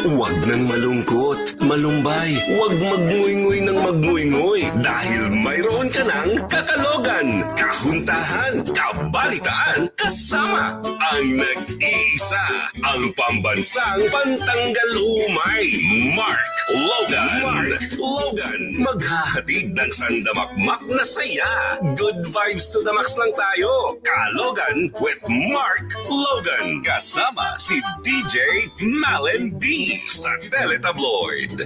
Huwag nang malungkot, malumbay, huwag magnguy-nguy ng magnguy-nguy dahil mayroon ka ng kakalogan, kahuntahan, kabalitaan, kasama ang nag-iisa, ang pambansang pantanggal umay, Mark Logan. Mark Logan, maghahatid ng sandamakmak na saya. Good vibes to the max lang tayo. Kalogan with Mark Logan. Kasama si DJ Malen D sa Teletabloid.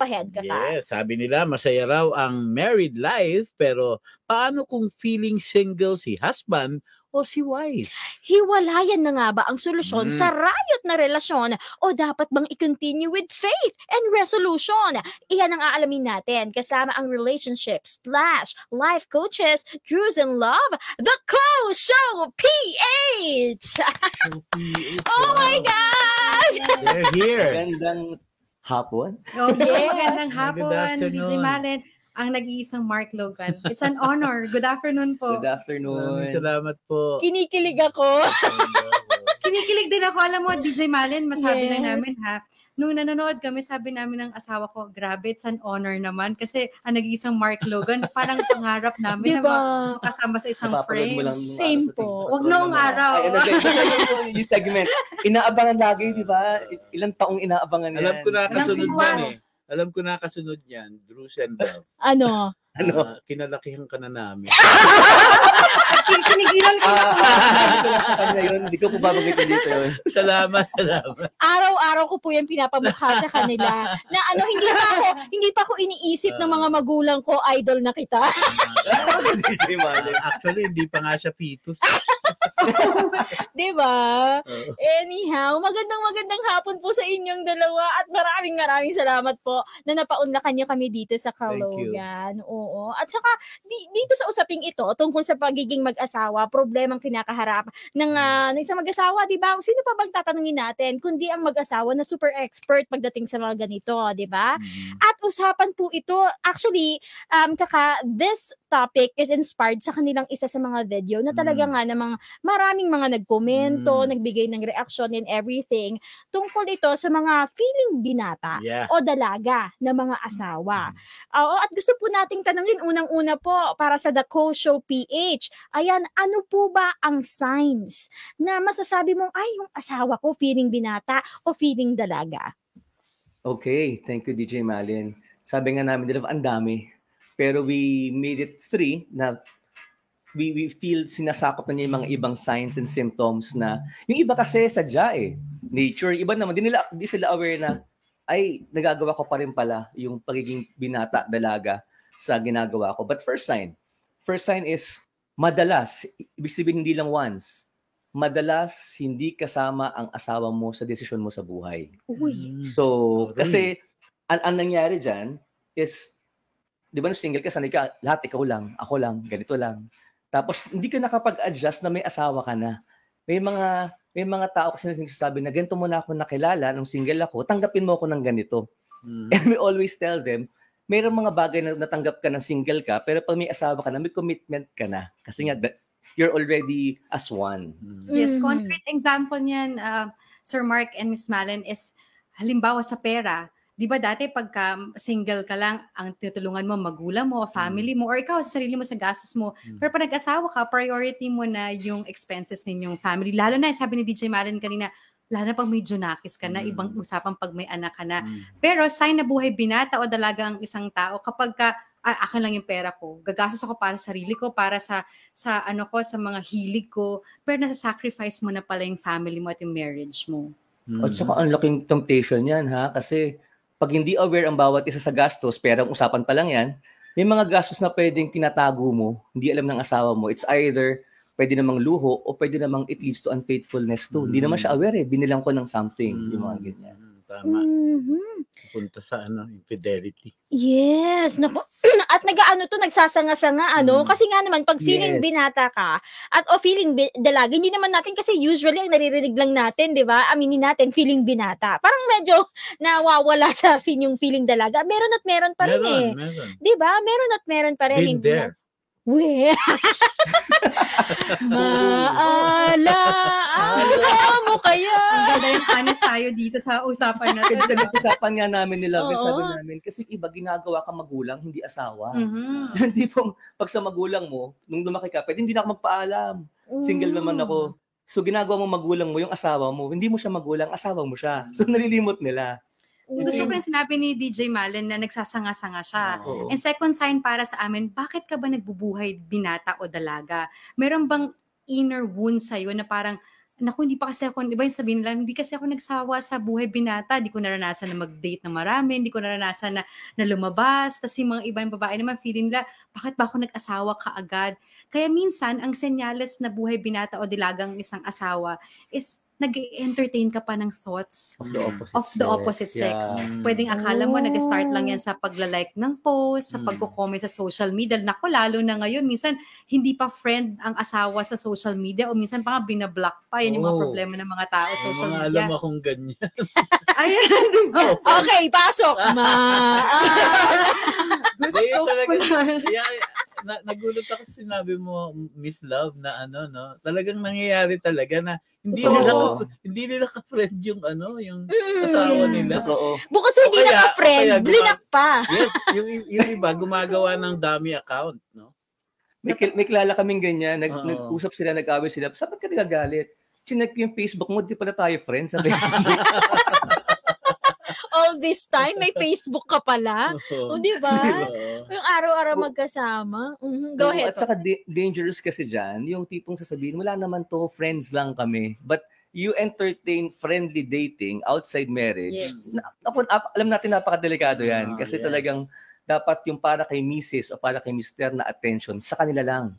Pahead ka pa. Yes, sabi nila masaya raw ang married life pero paano kung feeling single si husband o si wife? Hiwalayan na nga ba ang solusyon Mm. sa rayot na relasyon o dapat bang i-continue with faith and resolution? Iyan ang aalamin natin kasama ang relationship slash life coaches, Drews in Love, the Co-Show PH! oh my God! They're here. Magandang hapon. Oh, Yes. Magandang hapon, DJ afternoon. Malen. Ang nag-iisang Mark Logan. It's an honor. Good afternoon po. Good afternoon. Salamat po. Kinikilig ako. Kinikilig din ako. Alam mo, DJ Malen, masabi lang Yes. namin ha. Nung nanonood kami, sabi namin ng asawa ko, grabe, it's an honor naman. Kasi ang nag-iisang Mark Logan, parang pangarap namin diba? na makasama sa isang frame. nung Same po. Huwag noong araw. Ay, ano, basta yung, yung segment. Inaabangan lagi, di ba? Ilang taong inaabangan yan. Alam ko na kasunod yan na. eh. Alam ko na kasunod yan. Drews and Love. Ano? Ano? Ah, kinalakihan ka na namin. Kinikilan ko. Ah, ah, sa kanya yun. Hindi ko po babagitin dito yun. salamat, salamat. araw-araw ko po yan pinapamukha sa kanila na ano hindi pa ako hindi pa ako iniisip ng mga magulang ko idol na kita. DJ. Actually, hindi pa nga siya fetus. 'Di ba? Oo. Anyhow, magandang magandang hapon po sa inyong dalawa at maraming maraming salamat po na napaunlakan niyo kami dito sa. Kalogan. Oo. At saka di, dito sa usaping ito tungkol sa pagiging mag-asawa, problemang kinakaharap ng ah, ng isang mag-asawa, 'di ba? Sino pa bang tatanungin natin kundi ang mag-asawa na super expert pagdating sa mga ganito, 'di ba? Mhm. At usapan po ito, actually, um, kaka, this topic is inspired sa kanilang isa sa mga video na talaga Mm. nga namang maraming mga nagkomento, Mm. nagbigay ng reaction and everything tungkol ito sa mga feeling binata Yeah. o dalaga na mga asawa. Mm. Oo, at gusto po nating tanungin unang-una po para sa The Co Show PH. Ayan, ano po ba ang signs na masasabi mong ay yung asawa ko feeling binata o feeling dalaga? Okay, thank you DJ Malin. Sabi nga namin ang dami. Pero we made it three na we, we feel sinasakop na niya yung mga ibang signs and symptoms na yung iba kasi sadya eh. Nature, iba naman, di, nila, di sila aware na ay, nagagawa ko pa rin pala yung pagiging binata, dalaga sa ginagawa ko. But first sign, first sign is madalas, ibig sabihin hindi lang once, madalas hindi kasama ang asawa mo sa desisyon mo sa buhay. Uy. Mm. So, kasi ang, ang nangyari dyan is, di ba nung single ka, sanay ka, lahat ikaw lang, ako lang, ganito lang. Tapos, hindi ka nakapag-adjust na may asawa ka na. May mga may mga tao kasi na nagsasabi na ganito mo na ako nakilala nung single ako, tanggapin mo ako ng ganito. Mhm. And we always tell them, mayroong mga bagay na natanggap ka ng single ka, pero pag may asawa ka na, may commitment ka na. Kasi nga, you're already as one. Mhm. Yes, Mhm. concrete example niyan, uh, Sir Mark and Miss Malen, is halimbawa sa pera. Di ba dati pagka single ka lang, ang tinutulungan mo, magulang mo, family mo, or ikaw sa sarili mo sa gastos mo. Mm. Pero pag nag-asawa ka, priority mo na yung expenses ninyong family. Lalo na, sabi ni DJ Malen kanina, lalo na pag may junakis ka na, Mm. ibang usapan pag may anak ka na. Mhm. Pero sign na buhay binata o dalaga ang isang tao kapag ka ah, akin lang yung pera ko. Gagastos ako para sa sarili ko, para sa sa ano ko, sa mga hilig ko. Pero nasa-sacrifice mo na pala yung family mo at yung marriage mo. Mhm. At saka ang laking temptation yan ha, kasi pag hindi aware ang bawat isa sa gastos, perang usapan pa lang yan, may mga gastos na pwedeng tinatago mo, hindi alam ng asawa mo. It's either pwede namang luho o pwede namang it leads to unfaithfulness too. Hindi naman siya aware eh, binilang ko ng something, yung mga ganyan. Tama. Mhm. Punta sa ano, infidelity. Yes, naku. At nag-ano to, nagsasanga-sanga ano, Mm. kasi nga naman pag feeling Yes. binata ka at o feeling bi- dalaga, hindi naman natin kasi usually ang naririnig lang natin, 'di ba? Aminin natin feeling binata. Parang medyo nawawala sa asin yung feeling dalaga. Meron at meron pa rin eh. meron, meron. 'Di ba? Meron at meron pa rin. Been hindi na- there. We. Maalaala mo kaya. Ang ganda yung honest tayo dito sa usapan natin. Kasi nag-usapan nga namin nila, Oo. sabi namin, kasi iba ginagawa ka magulang, hindi asawa. Mhm. Hindi pong pag sa magulang mo, nung lumaki ka, pwede hindi na ako magpaalam. Single naman Mm. ako. So ginagawa mo magulang mo yung asawa mo, hindi mo siya magulang, asawa mo siya. So nalilimot nila. Gusto ko yung sinabi ni DJ Malen na nagsasanga-sanga siya. Oo. And second sign para sa amin, bakit ka ba nagbubuhay binata o dalaga? Meron bang inner wound sa'yo na parang, naku, hindi pa kasi ako, iba yung sabihin nila, hindi kasi ako nagsawa sa buhay binata, hindi ko naranasan na mag-date ng marami, hindi ko naranasan na, na lumabas, tapos yung mga ibang babae naman, feeling nila, bakit ba ako nag-asawa ka agad? Kaya minsan, ang senyales na buhay binata o dilagang isang asawa is nag-entertain ka pa ng thoughts Of the opposite of the opposite sex. Yeah. Pwedeng akala mo Oh. nag-start lang yan sa pagla-like ng post, sa Mm. pagko-comment sa social media. Nako, lalo na ngayon, minsan hindi pa friend ang asawa sa social media o minsan pa nga binablock pa. Yan yung mga Oh. problema ng mga tao sa social mga media. alam akong ganyan. Ayan, di ba? Okay, pasok. Maalaala. Gusto ko na. Na, nagulat ako sa sinabi mo, Miss Love, na ano, no? Talagang nangyayari talaga na hindi Oo. nila ka, hindi nila ka-friend yung ano, yung Mm. asawa nila. Totoo. Bukod sa hindi kaya guma- blinak pa. Yes, yung, yung iba gumagawa ng dummy account, no? May, may kilala kaming ganyan, nag, Oo. nag-usap sila, nag-away sila. Sabi ka nagagalit? Chinek yung Facebook mo, di pala tayo friends sa Facebook. All this time, may Facebook ka pala. O, di ba? Yung araw-araw magkasama. Mhm, Go ahead. At saka da- dangerous kasi dyan, yung tipong sasabihin, wala naman to, friends lang kami. But you entertain friendly dating outside marriage. Yes. Na, ako, alam natin napakadelikado yan. Ah, kasi yes. talagang dapat yung para kay misis o para kay mister na attention sa kanila lang.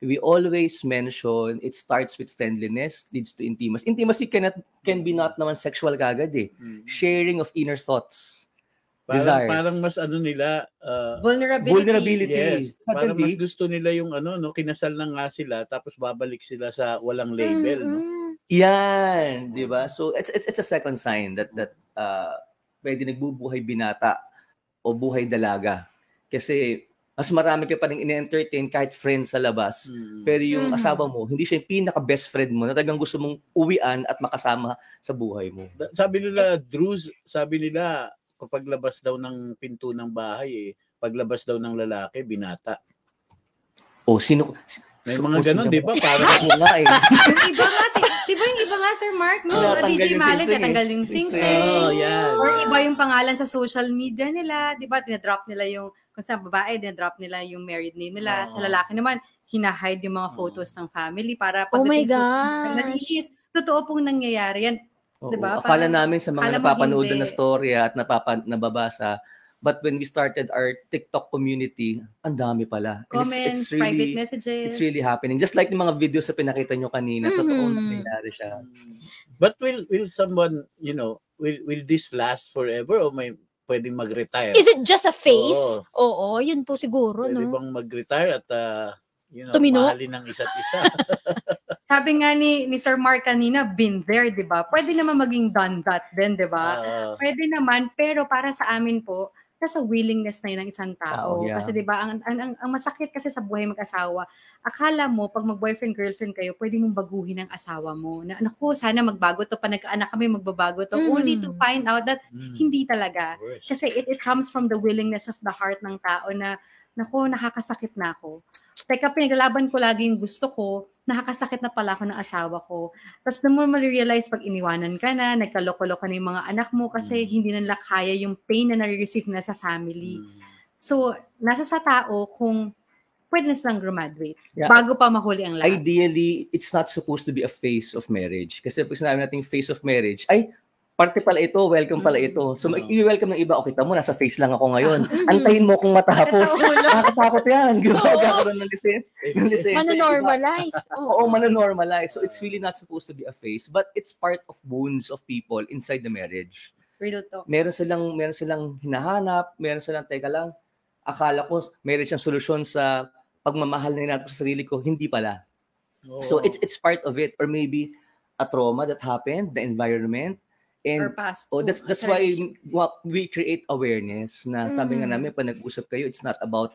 We always mention it starts with friendliness, leads to intimacy. Intimacy cannot, can be not naman sexual kagad eh. Mm. Sharing of inner thoughts. Parang, Desires. parang mas ano nila, uh, Vulnerability. Vulnerability. yes, parang mas Suddenly, gusto nila yung ano, no, kinasal na nga sila, tapos babalik sila sa walang label, no? Mhm. Yan, 'di ba? So it's it's it's a second sign that that uh pwede nagbubuhay binata o buhay dalaga. Kasi mas marami ka pa rin in-entertain kahit friends sa labas. Mm. Pero yung Mhm. asawa mo, hindi siya yung pinaka-best friend mo na talagang gusto mong uwian at makasama sa buhay mo. Sabi nila, Drews, sabi nila, kapag labas daw ng pinto ng bahay, eh, paglabas daw ng lalaki, binata. O sino May so- mga o, ganun, di ba? Parang Ako nga eh. iba nga, ti- di ba yung iba nga, Sir Mark, no? DJ yung Malen, sing-sing eh. tinatanggal yung sing-sing. Oh, yan. Or iba yung pangalan sa social media nila, 'di ba? Dinadrop nila yung kung sa babae, dinadrop nila yung married name nila. Oo. Sa lalaki naman, hinahide yung mga Oo. photos ng family para Oh my pagdating sa gosh. nalinis. Totoo pong nangyayari yan. Oo. Diba? Akala Parang- namin sa mga napapanood na story at napapa, nababasa, but when we started our TikTok community, ang dami pala. And Comments, private messages. It's really happening. Just like yung mga videos sa pinakita nyo kanina, Mhm. totoo nangyayari siya. But will will someone, you know, will will this last forever o may pwedeng mag-retire? Is it just a face? Oo. Oo, yun po siguro, Pwede no? bang mag-retire at uh, you know, Tumino? mahalin ng isa't isa? Sabi nga ni, ni Sir Mark kanina, been there, di ba? Pwede naman maging done that din, di ba? Ah, Pwede naman, pero para sa amin po, nasa willingness na yun ng isang tao. Tao, yeah. Kasi 'di ba, ang, ang, ang, ang masakit kasi sa buhay mag-asawa, akala mo pag mag-boyfriend girlfriend kayo, pwede mong baguhin ang asawa mo. Na naku, sana magbago to pa nagkaanak kami magbabago to Mhm. only to find out that mm, hindi talaga. Kasi it, it comes from the willingness of the heart ng tao na naku, nakakasakit na ako. Teka, pinaglalaban ko lagi yung gusto ko, nakakasakit na pala ako ng asawa ko. Tapos na mo ma-realize pag iniwanan ka na, nagkaloko-loko na yung mga anak mo kasi Mm. hindi nila kaya yung pain na nare-receive na sa family. Mm. So, nasa sa tao kung pwede na silang graduate Yeah. bago pa mahuli ang lahat. Ideally, it's not supposed to be a face of marriage. Kasi pag sinabi natin face of marriage, ay, parte pala ito, welcome pala Mm. ito. So, Oo. i-welcome ng iba, okay, tamo, nasa face lang ako ngayon. Mhm. Antayin mo kung matapos. Nakakatakot yan. Di ba? Oo. Magkakaroon ng lisen. Ng. Manonormalize. Oo, Oo. manonormalize. So, it's really not supposed to be a face, but it's part of wounds of people inside the marriage. Real talk. meron silang meron silang hinahanap, meron silang teka lang, akala ko meron siyang solusyon sa pagmamahal na natin sa sarili ko, hindi pala. Oo. So it's it's part of it or maybe a trauma that happened, the environment and past. oh that's that's why wa- we create awareness na sabi nga Mm. namin pag nag-usap kayo it's not about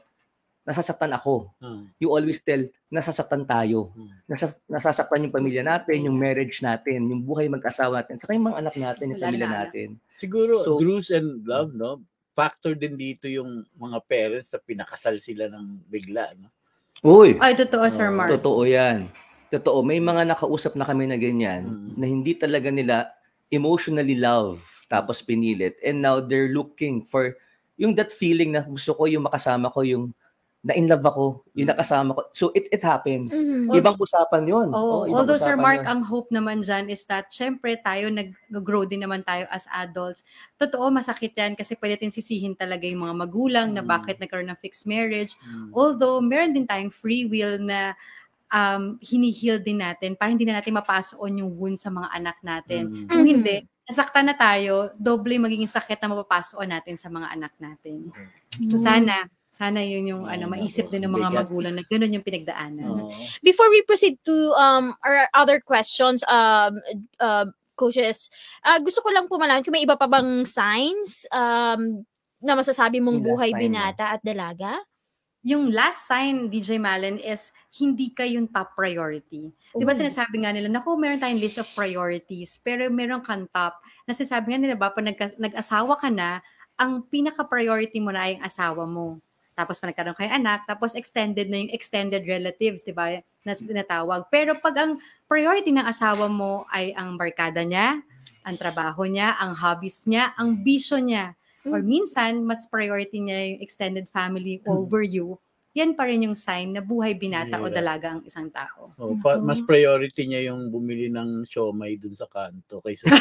nasasaktan ako. Ah. You always tell, nasasaktan tayo. Hmm. Nasas, nasasaktan yung pamilya natin, yung marriage natin, yung buhay mag-asawa natin, saka yung mga anak natin, yung Wala pamilya na natin. Siguro, So- Drews and Love, no? Factor din dito yung mga parents na pinakasal sila ng bigla, no? Uy! Ay, totoo, Sir Oo, Mark. Totoo yan. Totoo. May mga nakausap na kami na ganyan Mm. na hindi talaga nila emotionally love tapos pinilit. And now they're looking for yung that feeling na gusto ko yung makasama ko yung na in love ako, yung nakasama ko. So it it happens. Mhm. Ibang usapan yun. Oh, ibang although Sir Mark, yun. ang hope naman dyan is that syempre tayo nag-grow din naman tayo as adults. Totoo, masakit yan kasi pwede din sisihin talaga yung mga magulang na Mm. bakit nagkaroon ng fixed marriage. Mm. Although, meron din tayong free will na um, hinihil din natin para hindi na natin mapasoon yung wound sa mga anak natin. Mm. Kung hindi, nasaktan na tayo, doble magiging sakit na mapapasoon natin sa mga anak natin. So sana, sana yun yung ano, nako, maisip din ng mga magulang na gano'n yung pinagdaanan. Oo. Before we proceed to um our other questions, um, uh, coaches, ah, gusto ko lang po malaman kung may iba pa bang signs um, na masasabi mong buhay binata at dalaga? Yung last sign, DJ Malen, is hindi ka yung top priority. Di ba Oh. sinasabi nga nila, naku, meron tayong list of priorities, pero meron kang top. Nasasabi nga nila ba, pag nagka- nag-asawa ka na, ang pinaka-priority mo na ay ang asawa mo. Tapos pa nagkaroon kayo anak, tapos extended na yung extended relatives, di ba, na tinatawag. Pero pag ang priority ng asawa mo ay ang barkada niya, ang trabaho niya, ang hobbies niya, ang bisyo niya, or Mm. minsan, mas priority niya yung extended family over you, yan pa rin yung sign na buhay binata o Hirap. dalaga ang isang tao. Oh, pa- Nako. mas priority niya yung bumili ng siomay dun sa kanto kaysa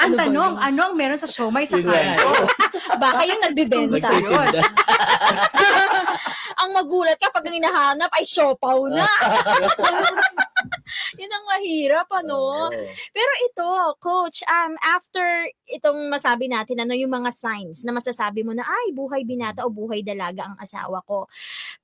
Ang Ano tanong, ano ang meron sa siomay sa kanto? Baka yung nagbibenta. Nagtitinda. ang magulat ka pag ang hinahanap ay siopaw na. Yun ang mahirap, ano? Oo. Pero ito, coach, um, after itong masabi natin, ano yung mga signs na masasabi mo na, ay, buhay binata o buhay dalaga ang asawa ko.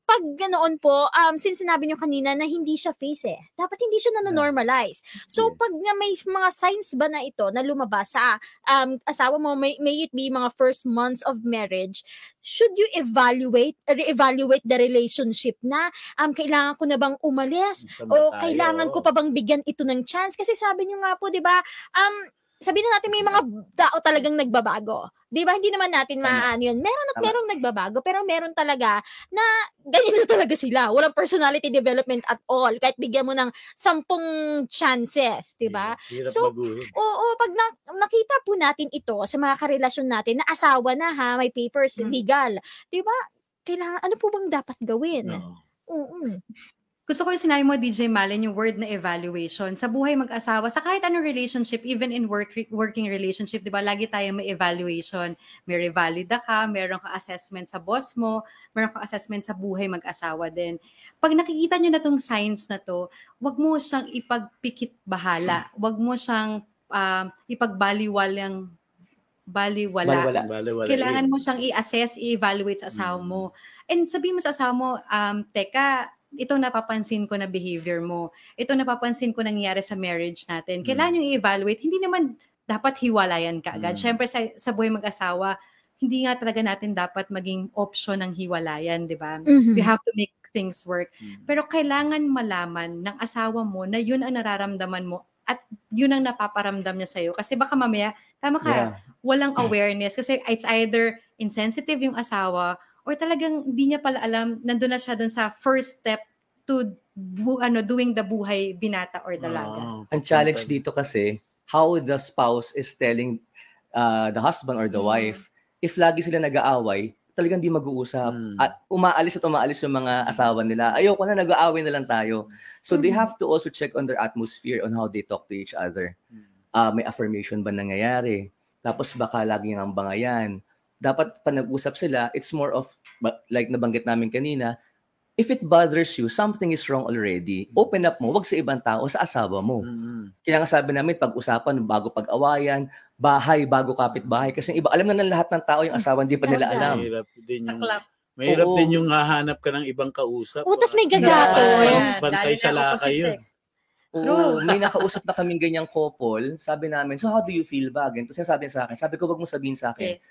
Pag ganoon po, um, since sinabi nyo kanina na hindi siya face eh, dapat hindi siya na-normalize. So, Yes. pag na may mga signs ba na ito na lumabas sa um, asawa mo, may, may it be mga first months of marriage, should you evaluate, re-evaluate the relationship na um, kailangan ko na bang umalis? O tayo? kailangan ko pa bang bigyan ito ng chance? Kasi sabi niyo nga po, 'di ba? Um sabihin na natin may mga tao talagang nagbabago. 'Di ba? Hindi naman natin Tama. maaano 'yun. Meron at merong nagbabago, pero meron talaga na ganyan na talaga sila. Walang personality development at all. Kahit bigyan mo ng sampung chances, 'di ba? Hirap So, baguhin. Oo, pag na- nakita po natin ito sa mga karelasyon natin na asawa na ha, may papers, Mm. legal. 'Di ba? Kailangan ano po bang dapat gawin? Oo. Oo. Gusto ko yung sinabi mo, DJ Malen, yung word na evaluation. Sa buhay mag-asawa, sa kahit anong relationship, even in work, working relationship, di ba, lagi tayo may evaluation. May revalida ka, meron ka assessment sa boss mo, meron ka assessment sa buhay mag-asawa din. Pag nakikita nyo na tong signs na to, wag mo siyang ipagpikit bahala. Wag mo siyang um, ipagbaliwalang baliwala. Baliwala. Bale-wala. Kailangan mo siyang i-assess, i-evaluate sa asawa Mm. mo. And sabihin mo sa asawa mo, um, teka, ito napapansin ko na behavior mo. Ito napapansin ko nangyayari sa marriage natin. Kailangan yung i-evaluate. Hindi naman dapat hiwalayan ka agad. Mm. Siyempre sa, sa buhay mag-asawa, hindi nga talaga natin dapat maging option ng hiwalayan, di ba? Mhm. We have to make things work. Mm. Pero kailangan malaman ng asawa mo na yun ang nararamdaman mo at yun ang napaparamdam niya sa'yo. Kasi baka mamaya, tama ka, Yeah. walang awareness. Kasi it's either insensitive yung asawa or talagang hindi niya pala alam, nandun na siya dun sa first step to bu- ano doing the buhay binata or dalaga. Oo. Ang challenge dito kasi, how the spouse is telling uh, the husband or the Mm. wife, if lagi sila nag-aaway, talagang di mag-uusap. Mm. At umaalis at umaalis yung mga asawa nila. Ayoko na, nag-aaway na lang tayo. So they Mhm. have to also check on their atmosphere on how they talk to each other. Mm. Ah, may affirmation ba nangyayari? Tapos baka laging ang bangayan. Dapat pa nag-usap sila, it's more of, like nabanggit namin kanina, if it bothers you, something is wrong already. Open up mo, wag sa ibang tao, sa asawa mo. Mm. Kaya nga sabi namin, pag-usapan bago pag-awayan, bahay bago kapit-bahay. Kasi iba, alam na ng lahat ng tao yung asawa, hindi pa nila alam. Mahirap din yung Naklap. mahirap Oo. din yung hahanap ka ng ibang kausap. Oh, tas may gagato. Yeah. Bantay sa na laka opposite yun. Oo, may nakausap na kaming ganyang couple. Sabi namin, so how do you feel ba? Ganito sinasabi niya sa akin. Sabi ko, wag mo sabihin sa akin. Yes.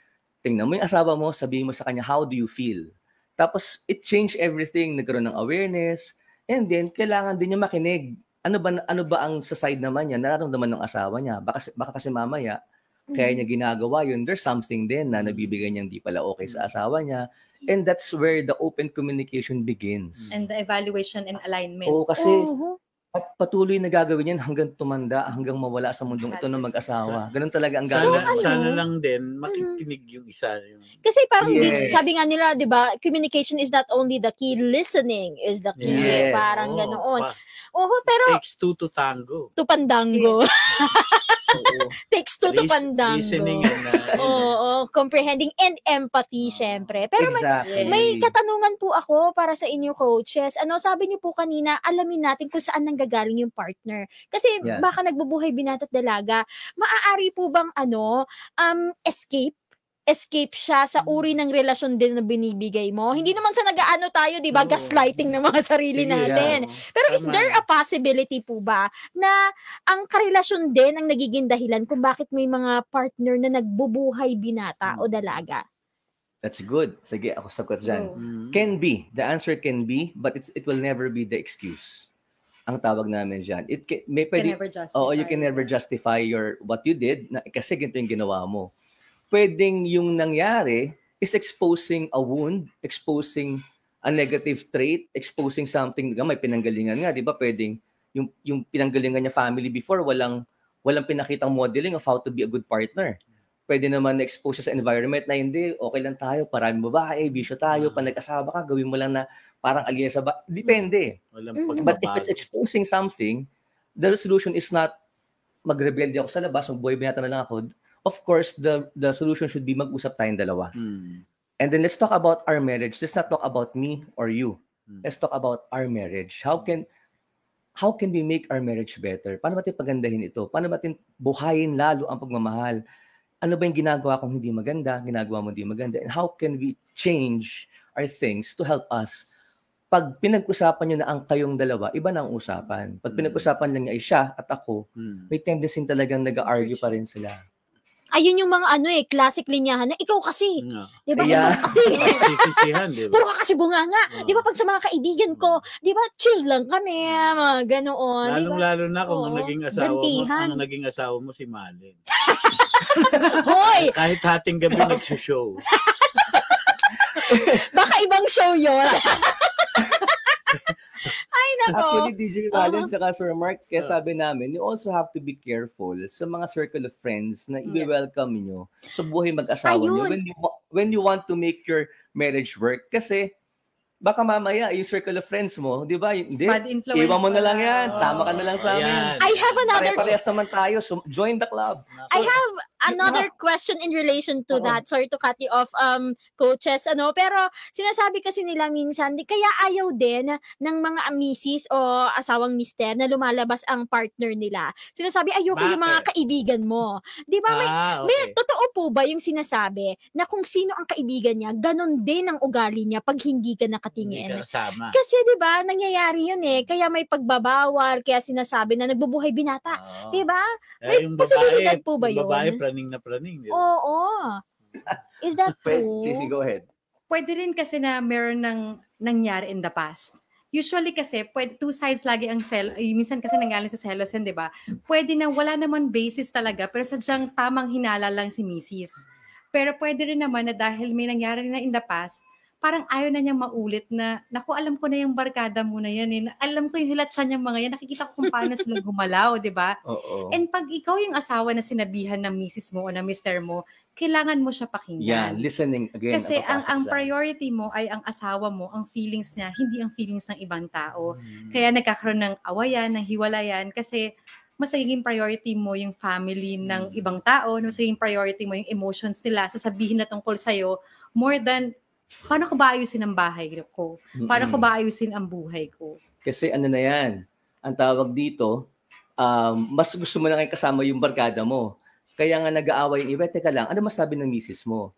Tingnan mo yung asawa mo, sabihin mo sa kanya, how do you feel? Tapos, it changed everything. Nagkaroon ng awareness. And then, kailangan din niya makinig. Ano ba, ano ba ang sa side naman niya, nararamdaman ng asawa niya? Baka, baka kasi mamaya, kaya Mm-hmm. niya ginagawa yun, there's something din na nabibigay niyang di pala okay sa asawa niya. And that's where the open communication begins. And the evaluation and alignment. Oo, kasi Oo. At patuloy na gagawin yan hanggang tumanda, hanggang mawala sa mundong ito ng mag-asawa. Ganun talaga ang Sana, gagawin. ano? sana lang din makikinig yung isa. Yung, Kasi parang di- Yes. sabi nga nila, 'di ba, communication is not only the key, listening is the key. Yes. Parang Oo, ganoon. pa- Oo, pero takes two to tango. tupandango. Oo. Takes two to Lis- pandango. Listening and uh, Oo, comprehending and empathy, syempre. Pero may, exactly. may katanungan po ako para sa inyo, coaches. Ano, sabi niyo po kanina, alamin natin kung saan nanggagaling yung partner. Kasi Yeah. baka nagbubuhay binata't dalaga. Maaari po bang, ano, um, escape? Escape siya sa uri ng relasyon din na binibigay mo. Hindi naman sa nagaano tayo, 'di ba? Oo. Gaslighting ng mga sarili Sige, natin. Pero is Tama. there a possibility po ba na ang karelasyon din ang nagiging dahilan kung bakit may mga partner na nagbubuhay binata o dalaga? That's good. Sige, ako sagot dyan. Mm. Can be. The answer can be, but it's, it will never be the excuse. Ang tawag namin dyan. It can, may Can pwede, never justify. Oo, you can never justify your what you did na kasi ganito yung ginawa mo. Pwedeng yung nangyari is exposing a wound, exposing a negative trait, exposing something, nga may pinanggalingan nga, 'di ba? Pwedeng yung yung pinanggalingan niya family before walang walang pinakitang modeling of how to be a good partner. Pwede naman na-expose siya sa environment na hindi, okay lang tayo, parang babae, bisyo tayo, pag nag-asawa ka, gawin mo lang na parang alien sa ba- Depende. Walang Mm. But if it's exposing something, the solution is not magrebelde ako sa labas, magbuhay binata na lang ako. Of course, the the solution should be mag-usap tayong dalawa. Mm. And then let's talk about our marriage. Let's not talk about me or you. Mm. Let's talk about our marriage. How can how can we make our marriage better? Paano natin pagandahin ito? Paano natin buhayin lalo ang pagmamahal? Ano ba yung ginagawa kong hindi maganda, ginagawa mo hindi maganda? And how can we change our things to help us? Pag pinag-usapan nyo na ang kayong dalawa, iba na ang usapan. Pag Mm. pinag-usapan lang niya ay siya at ako, Mm. may tendency talagang nag-argue pa rin sila. Ayun yung mga ano eh, classic linyahan na ikaw kasi. Nga. 'Di ba? Yeah. Ikaw kasi. Sisisihan, di ba? Puro ka kasi bunganga. Oo. 'Di ba pag sa mga kaibigan ko, 'di ba chill lang kami, mga ganoon, 'di ba? Lalong-lalo na kung ang Oo. naging asawa Gantihan. mo, ang naging asawa mo si Malin. Hoy, Kahit hating gabi nagsushow. baka ibang show 'yon. Ay nako. Actually, DJ Valen Uh-huh. saka Sir Mark, kaya sabi namin, you also have to be careful sa mga circle of friends na Yeah. i-welcome nyo sa buhay mag-asawa nyo Ayun. when you, when you want to make your marriage work. Kasi, baka mamaya, yung circle of friends mo, di ba? Hindi, Bad influence. iwan mo na lang yan. Oo. Tama ka na lang sa amin. Ayan. I have another Pare-parehas naman tayo. So, join the club. I have another question in relation to Oo. that. Sorry to cut you off, um, coaches, ano, pero sinasabi kasi nila minsan, di, kaya ayaw din ng mga misis o asawang mister na lumalabas ang partner nila. Sinasabi, ayoko yung mga Bakit? kaibigan mo. Di ba, may, Ah, may, okay. totoo po ba yung sinasabi na kung sino ang kaibigan niya, ganon din ang ugali niya pag hindi ka Hindi ka kasama. Kasi 'di ba, nangyayari 'yun eh. Kaya may pagbabawal, kaya sinasabi na nagbubuhay binata. Oo. 'Di ba? Eh, May yung posibilidad babae, po ba yung babae yun? praning na praning. Di ba? Oo. Is that Pwede, true? Sisi, go ahead. Pwede rin kasi na meron ng nangyari in the past. Usually kasi, pwede, two sides lagi ang sel. Ay, minsan kasi nanggaling sa selos yan, di ba? Pwede na wala naman basis talaga, pero sadyang tamang hinala lang si misis. Pero pwede rin naman na dahil may nangyari na in the past, parang ayaw na niyang maulit na, naku, alam ko na yung barkada mo na yan. Eh. Alam ko yung hilat siya niyang mga yan. Nakikita ko kung paano sila gumalaw, di ba? Oo. And pag ikaw yung asawa na sinabihan ng misis mo o ng mister mo, kailangan mo siya pakinggan. listening again. Kasi ang ang priority mo ay ang asawa mo, ang feelings niya, hindi ang feelings ng ibang tao. Mm. Kaya nagkakaroon ng awayan, ng hiwalayan kasi mas nagiging priority mo yung family ng Mm. ibang tao, mas nagiging priority mo yung emotions nila, sasabihin na tungkol sa'yo, more than, paano ko ba ayusin ang bahay ko? Paano ko ba ayusin ang buhay ko? Kasi ano na yan, ang tawag dito, um, mas gusto mo na kayo kasama yung barkada mo. Kaya nga nag-aaway yung iba, teka lang, ano masabi ng misis mo?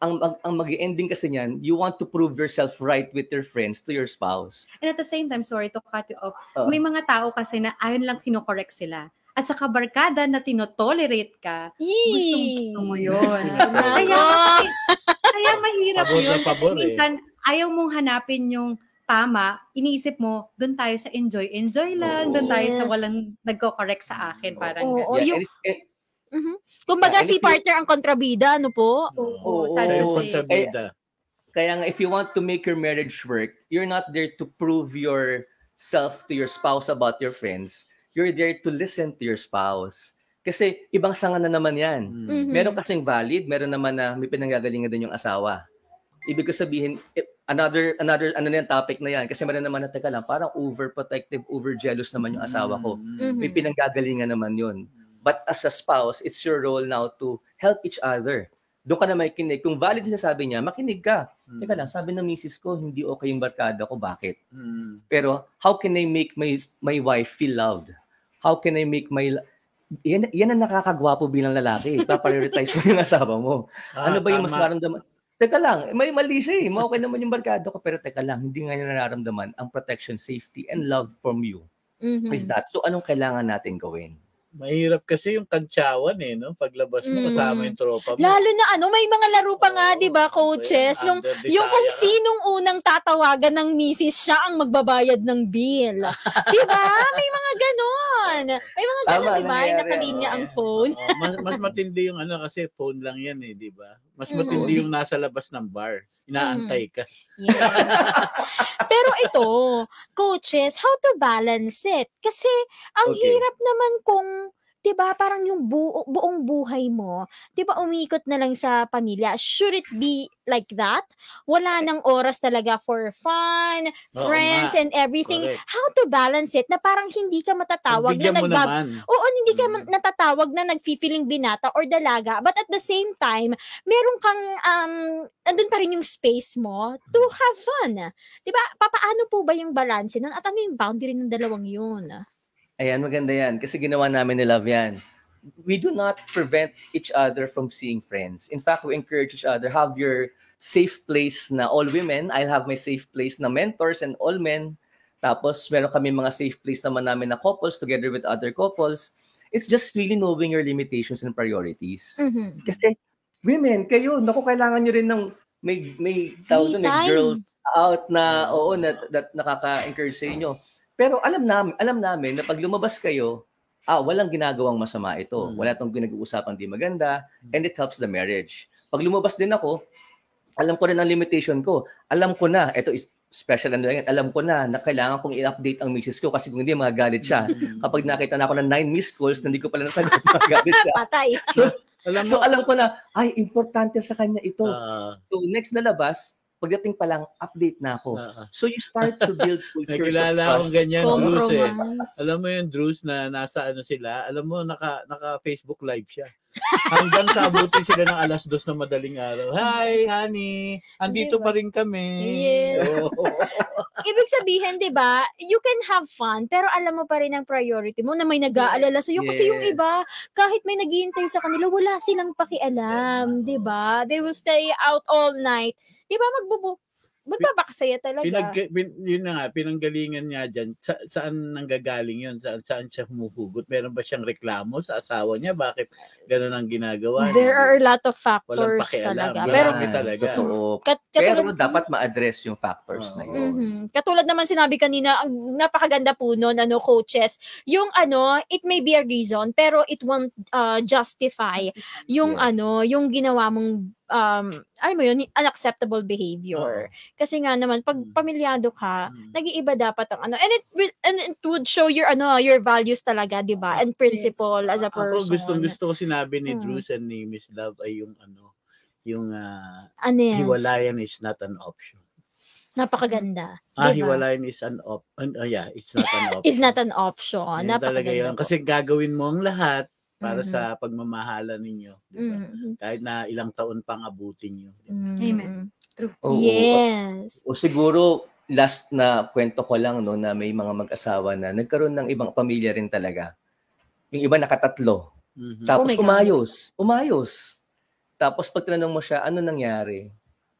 Ang, ang, ang mag ending kasi niyan, you want to prove yourself right with your friends to your spouse. And at the same time, sorry to cut you off, Oo. may mga tao kasi na ayon lang kinokorek sila. At sa kabarkada na tinotolerate ka, gustong gusto mo yun. Kaya, kaya mahirap Pabor yun kasi pabor eh. minsan ayaw mong hanapin yung tama, iniisip mo, doon tayo sa enjoy. Enjoy lang, doon tayo sa walang nagko-correct sa akin. Parang ganun. Yeah, yung- Mhm. Kumbaga Yeah, si partner ang kontrabida, ano po? Oo, sad to yung oo. say. kontrabida. Kaya nga, if you want to make your marriage work, you're not there to prove yourself to your spouse about your friends. You're there to listen to your spouse. Kasi ibang sanga na naman yan. Mm. Mhm. Meron kasing valid, meron naman na may pinanggagalingan din yung asawa. Ibig ko sabihin, eh, another, another, ano na yan, topic na yan. Kasi meron naman na, teka lang, parang overprotective, overjealous naman yung asawa ko. Mm. May pinanggagalingan naman yun. But as a spouse, it's your role now to help each other. Doon ka na may kinig. Kung valid yung sabi niya, makinig ka. Mm. Teka lang, sabi ng misis ko, hindi okay yung barkada ko. Bakit? Mm. Pero, how can I make my my wife feel loved? How can I make my... Yan, yan ang nakakagwapo bilang lalaki. Paprioritize mo yung asawa mo. Ah, ano ba yung mas tama. maramdaman? Teka lang, may mali siya eh. Okay naman yung barkada ko, pero teka lang, hindi nga niya nararamdaman ang protection, safety, and love from you. Mhm. Is that? So, anong kailangan natin gawin? Mahirap kasi yung kantsawan eh, no? Paglabas mo, Mm. kasama yung tropa mo. Lalo na ano, may mga laro pa nga, Oo, 'di ba, coaches? yun, Nung yung kung sinong unang tatawagan ng misis, siya ang magbabayad ng bill. 'Di ba? May mga ganon. May mga ganon, 'di ba? Nakalinya ang phone. Oo, mas, mas matindi yung ano kasi phone lang yan eh, di ba? Mas Mhm. matindi yung nasa labas ng bar. Inaantay ka. Yes. Pero ito, coaches, how to balance it? Kasi ang Okay. hirap naman kung 'di ba parang yung buo, buong buhay mo, 'di ba umikot na lang sa pamilya. Should it be like that? Wala nang oras talaga for fun, Oo friends nga. and everything. Correct. How to balance it na parang hindi ka matatawag na Pagbigyan mo nagbab. Oo, hindi ka Mm. ma- natatawag na nagfi-feeling binata or dalaga. But at the same time, meron kang, um, andun pa rin yung space mo to have fun. Di ba? Papaano po ba yung balance nun? At ano yung boundary ng dalawang yun? Ayan, maganda yan. Kasi ginawa namin ni Love yan. We do not prevent each other from seeing friends. In fact, we encourage each other. Have your safe place na all women. I'll have my safe place na mentors and all men. Tapos, meron kami mga safe place naman namin na couples together with other couples. It's just really knowing your limitations and priorities. Mhm. Kasi, women, kayo, naku, kailangan nyo rin ng may may tawag doon, may girls out na oo na that nakaka-encourage sa inyo. Pero alam namin, alam namin na pag lumabas kayo, ah, walang ginagawang masama ito. Mm. Wala tong pinag-uusapang di maganda and it helps the marriage. Pag lumabas din ako, alam ko rin ang limitation ko. Alam ko na, ito is special ano yan, alam ko na na kailangan kong i-update ang misis ko kasi kung hindi magagalit siya. Mm. Kapag nakita na ako ng nine missed calls na hindi ko pala nasagot, magagalit siya. Patay. Alam mo, So alam ko na, ay, importante sa kanya ito. ah, So next na labas, pagdating pa lang, update na ako. ah. So you start to build cultures of Nakilala akong trust. ganyan, Drews eh. Compromise. Alam mo yung Drews na nasa ano sila, alam mo naka naka Facebook live siya. Hanggang sa abutin sila ng alas dos na madaling araw. Hi, honey. Andito Diba? pa rin kami. Yes. Ibig sabihin, di ba, you can have fun, pero alam mo pa rin ang priority mo na may nag-aalala sa'yo. Kasi yung Yes. iba, kahit may naghihintay sa kanila, wala silang pakialam, di ba? They will stay out all night. Di ba, magbubu magbabakasaya talaga. Pinag, pin, yun na nga, pinanggalingan niya dyan. Sa, saan nanggagaling yun? Saan, saan siya humuhugot? Meron ba siyang reklamo sa asawa niya? Bakit ganun ang ginagawa niya? There are a lot of Walang factors pakialam. talaga. Pero, Yan, talaga. Totoo. kat- Pero katulad, dapat ma-address yung factors na yun. Mhm. Katulad naman sinabi kanina, ang napakaganda po nun, ano, coaches, yung ano, it may be a reason, pero it won't uh, justify yung Yes. ano, yung ginawa mong um, alam mo yun, unacceptable behavior. Kasi nga naman, pag Mm. pamilyado ka, Mm. nag-iiba dapat ang ano. And it will, and it would show your ano, your values talaga, 'di ba? And principle as a person. Ako gustong gusto ko sinabi ni Mm. Drews and ni Miss Love ay yung ano, yung ah, Ano yan? hiwalayan is not an option. Napakaganda. Ah, Diba? hiwalayan is an op. oh yeah, it's not an option. Is not an option. Yan talaga Napakaganda yun. po. Kasi gagawin mo ang lahat para Mhm. sa pagmamahalan ninyo. di ba? Mhm. Kahit na ilang taon pang abutin nyo. Mhm. Amen. True. Oo. Yes. O siguro, last na kwento ko lang no na may mga mag-asawa na nagkaroon ng ibang pamilya rin talaga. Yung iba nakatatlo. Mhm. Tapos Oh umayos. Umayos. Tapos pag tinanong mo siya, ano nangyari?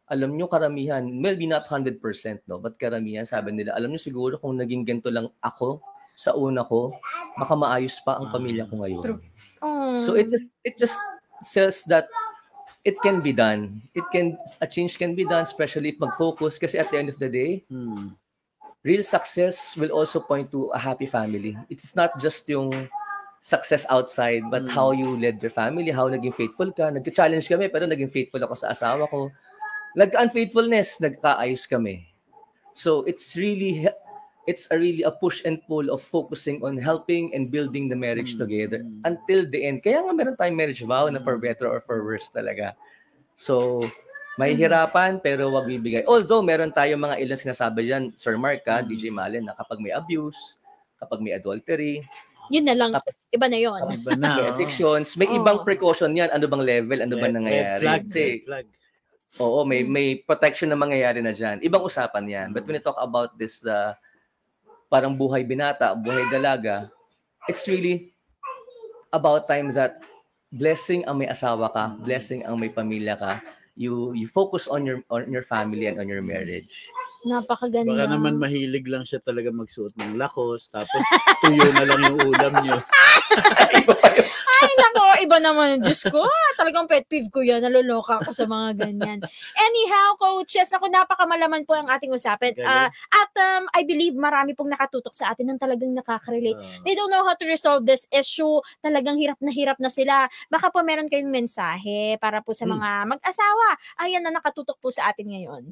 Alam nyo karamihan, maybe not 100%, no? But karamihan, sabi nila, alam nyo siguro kung naging ganito lang ako sa una ko, baka maayos pa ang pamilya ko ngayon. True. Oh. So it just it just says that it can be done. It can a change can be done especially if mag-focus kasi at the end of the day, Hmm. real success will also point to a happy family. It's not just yung success outside, but Mm. how you led your family, how naging faithful ka. Nag-challenge kami, pero naging faithful ako sa asawa ko. Nag-unfaithfulness, nagkaayos kami. So it's really, it's a really a push and pull of focusing on helping and building the marriage Mm. together Mm. until the end. Kaya nga meron tayong marriage vow na for Mm. better or for worse talaga. So, may hirapan pero wag bibigay. Although meron tayong mga ilan sinasabi diyan, Sir Mark, ha, Mm. DJ Malen, na kapag may abuse, kapag may adultery, Yun na lang. Tapos- Iba na yun. Iba na. may oh. addictions, may Oo. ibang precaution yan. Ano bang level? Ano Red- bang red nangyayari? flag, Kasi, red flag. oo, may may protection na mangyayari na diyan. Ibang usapan yan. But when you talk about this uh, parang buhay binata, buhay dalaga, it's really about time that blessing ang may asawa ka, blessing ang may pamilya ka. You you focus on your on your family and on your marriage. Napakaganda. Baka naman mahilig lang siya talaga magsuot ng lakos, tapos tuyo na lang yung ulam niyo. Ay, nako, iba naman. Diyos ko, ah, talagang pet peeve ko yan. Naluloka ako sa mga ganyan. Anyhow, coaches, ako napakamalaman po ang ating usapan. Galing. Ah, at um, I believe marami pong nakatutok sa atin ng talagang nakaka-relate. Ah. They don't know how to resolve this issue. Talagang hirap na hirap na sila. Baka po meron kayong mensahe para po sa Hmm. mga mag-asawa. Ayan na nakatutok po sa atin ngayon.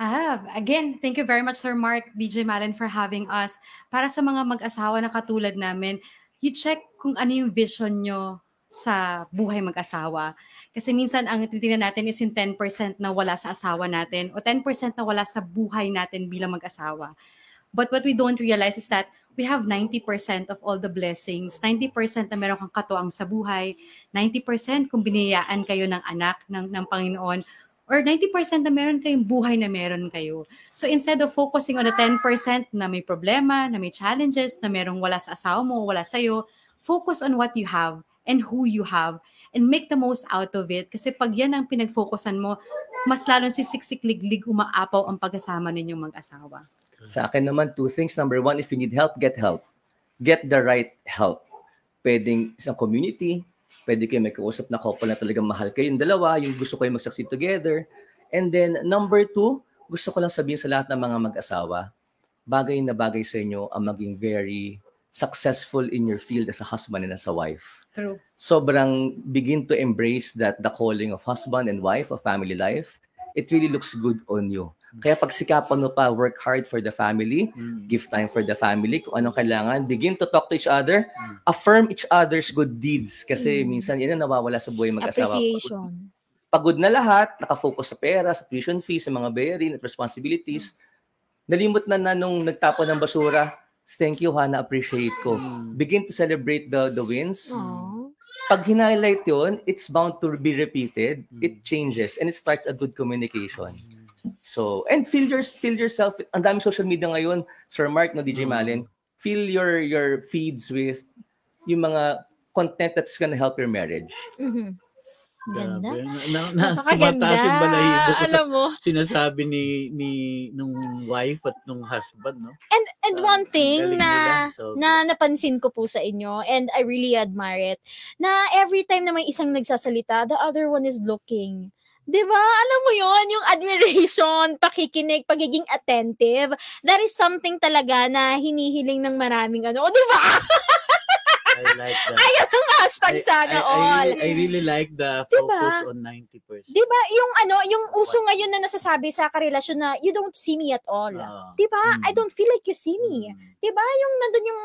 Ah, again, thank you very much, Sir Mark, DJ Malen, for having us. Para sa mga mag-asawa na katulad namin, you check kung ano yung vision nyo sa buhay mag-asawa. Kasi minsan ang titingnan natin is yung 10% na wala sa asawa natin o 10% na wala sa buhay natin bilang mag-asawa. But what we don't realize is that we have 90% of all the blessings. 90% na meron kang katuang sa buhay. 90% kung biniyaan kayo ng anak ng, ng Panginoon or 90% na meron kayong buhay na meron kayo. So instead of focusing on the 10% na may problema, na may challenges, na merong wala sa asawa mo, wala sa'yo, focus on what you have and who you have and make the most out of it. Kasi pag yan ang pinag-focusan mo, mas lalong si siksik-liglig umaapaw ang pagkasama ninyong mag-asawa. Sa akin naman, two things. Number one, if you need help, get help. Get the right help. Pwedeng isang community, pwede kayo may kausap na couple na talagang mahal kayo yung dalawa, yung gusto kayo mag-succeed together. And then, number two, gusto ko lang sabihin sa lahat ng mga mag-asawa, bagay na bagay sa inyo ang maging very successful in your field as a husband and as a wife True. sobrang begin to embrace that the calling of husband and wife of family life, it really looks good on you. Kaya pag sikapan mo pa, work hard for the family, Mm. give time for the family, kung anong kailangan, begin to talk to each other, Mm. affirm each other's good deeds. Kasi Mm. minsan yan ang nawawala sa buhay mag-asawa. Appreciation. Pagod na lahat, nakafocus sa pera, sa tuition fees, sa mga bayarin at responsibilities. Nalimot na na nung nagtapon ng basura, thank you ha, na-appreciate ko. Mm. Begin to celebrate the the wins Aww. Pag hinighlight yun, it's bound to be repeated. Mm. It changes and it starts a good communication. So, and feel your feel yourself. Ang daming social media ngayon, Sir Mark, no DJ Mm. Malin, fill your your feeds with yung mga content that's gonna help your marriage. Mhm. Ganda. Grabe. Na, na, na, Napakaganda. tumataas yung balahibo ko sa Alam mo, sinasabi ni ni nung wife at nung husband, no? And and Ah, one thing na. So, na napansin ko po sa inyo and I really admire it na every time na may isang nagsasalita, the other one is looking. 'Di ba? Alam mo 'yon, yung admiration, pakikinig, pagiging attentive. That is something talaga na hinihiling ng maraming ano. 'di ba? I like that. Ayan ang hashtag I- sana I, I, all. really, I really like the Diba? focus on 90%. 'Di ba? Yung ano, yung uso ngayon na nasasabi sa karelasyon na you don't see me at all. Ah. 'Di ba? Mm. I don't feel like you see me. Mm. 'Di ba? Yung nandun yung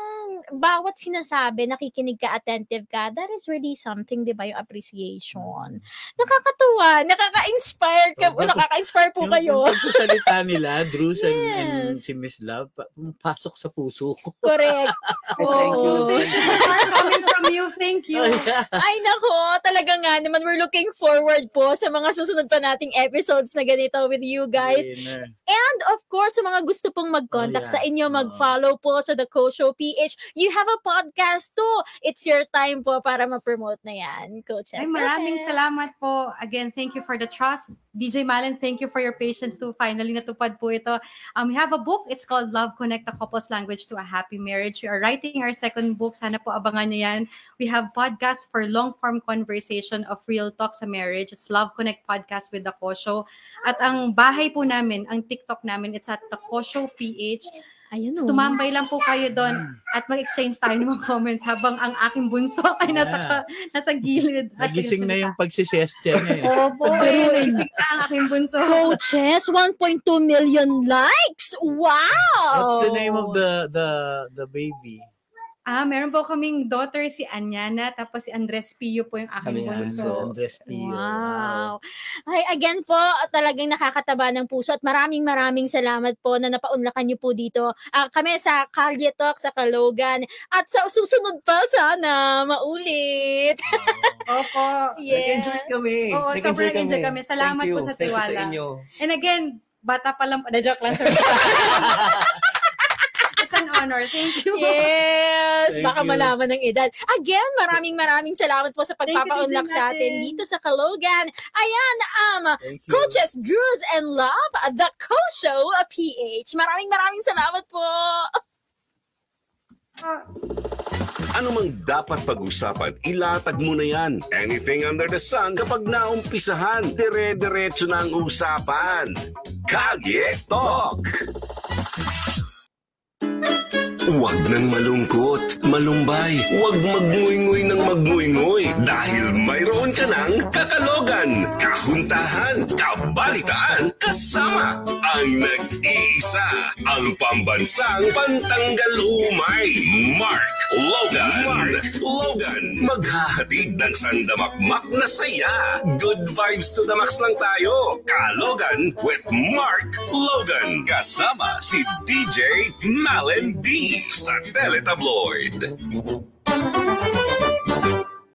bawat sinasabi, nakikinig ka, attentive ka, that is really something, 'di ba? Yung appreciation. Nakakatuwa, nakaka-inspire ka, Oo. nakaka-inspire po Yung, kayo. yung pagsasalita nila, Drews and, and Yes. si Miss Love, pa- pasok sa puso ko. Correct. Thank you. Oo. Thank you. Coming from you, thank you. Ay nako, talaga nga naman we're looking forward po sa mga susunod pa nating episodes na ganito with you guys. Winner. And of course, sa mga gusto pong mag-contact Oh, yeah. sa inyo, mag-follow po sa The Coach Show PH. You have a podcast too. It's your time po para ma-promote na yan, Coaches. Ay, maraming ahead. salamat po. Again, thank you for the trust. DJ Malen, thank you for your patience to finally natupad po ito. Um, we have a book. It's called Love Connect the Couple's Language to a Happy Marriage. We are writing our second book. Sana po abangan niyo yan. We have podcast for long-form conversation of real talk sa marriage. It's Love Connect Podcast with the Kosho. At ang bahay po namin, ang TikTok namin, it's at the Kosho PH. Ayun oh. Tumambay lang po kayo doon at mag-exchange tayo ng mga comments habang ang aking bunso ay nasa, nasa gilid. at Nagising na yung pagsisiestya niya eh. Opo, eh, nagising na ang aking bunso. Coaches, 1.2 million likes. Wow! What's the name of the the the baby? Ah, meron po kaming daughter si Anyana, tapos si Andres Pio po yung aking Kami yan. bunso. So, Andres Pio. Wow. Ay, again po, talagang nakakataba ng puso at maraming maraming salamat po na napaunlakan niyo po dito. Ah, kami sa Kalye Talk sa Kalogan. At sa susunod pa, sana maulit. Opo. Yes. Nag-enjoy kami. Oo, Nag-enjoy sobrang enjoy kami. Salamat Thank po sa Thank you tiwala. sa inyo. And again, bata pa lang. Na joke lang. It's an honor. Thank you. Yes, Thank baka you. malaman ng edad. Again, maraming maraming salamat po sa pagpapaunlak sa atin dito sa Kalogan. Ayan, um. Coaches Drews and Love, The Co-Show PH. Maraming maraming salamat po. Ano mang dapat pag-usapan, ilatag mo na yan. Anything under the sun, kapag naumpisahan, dire-diretso na ang usapan. Kalye Talk! Thank you. Huwag nang malungkot, malumbay, huwag magnguynguy ng magnguynguy dahil mayroon ka ng kakalogan, kahuntahan, kabalitaan, kasama ang nag-iisa, ang pambansang pantanggal umay, Mark Logan. Mark Logan, maghahatid ng sandamakmak na saya. Good vibes to the max lang tayo. Kalogan with Mark Logan. Kasama si DJ Malin D. Satélite Tabloid.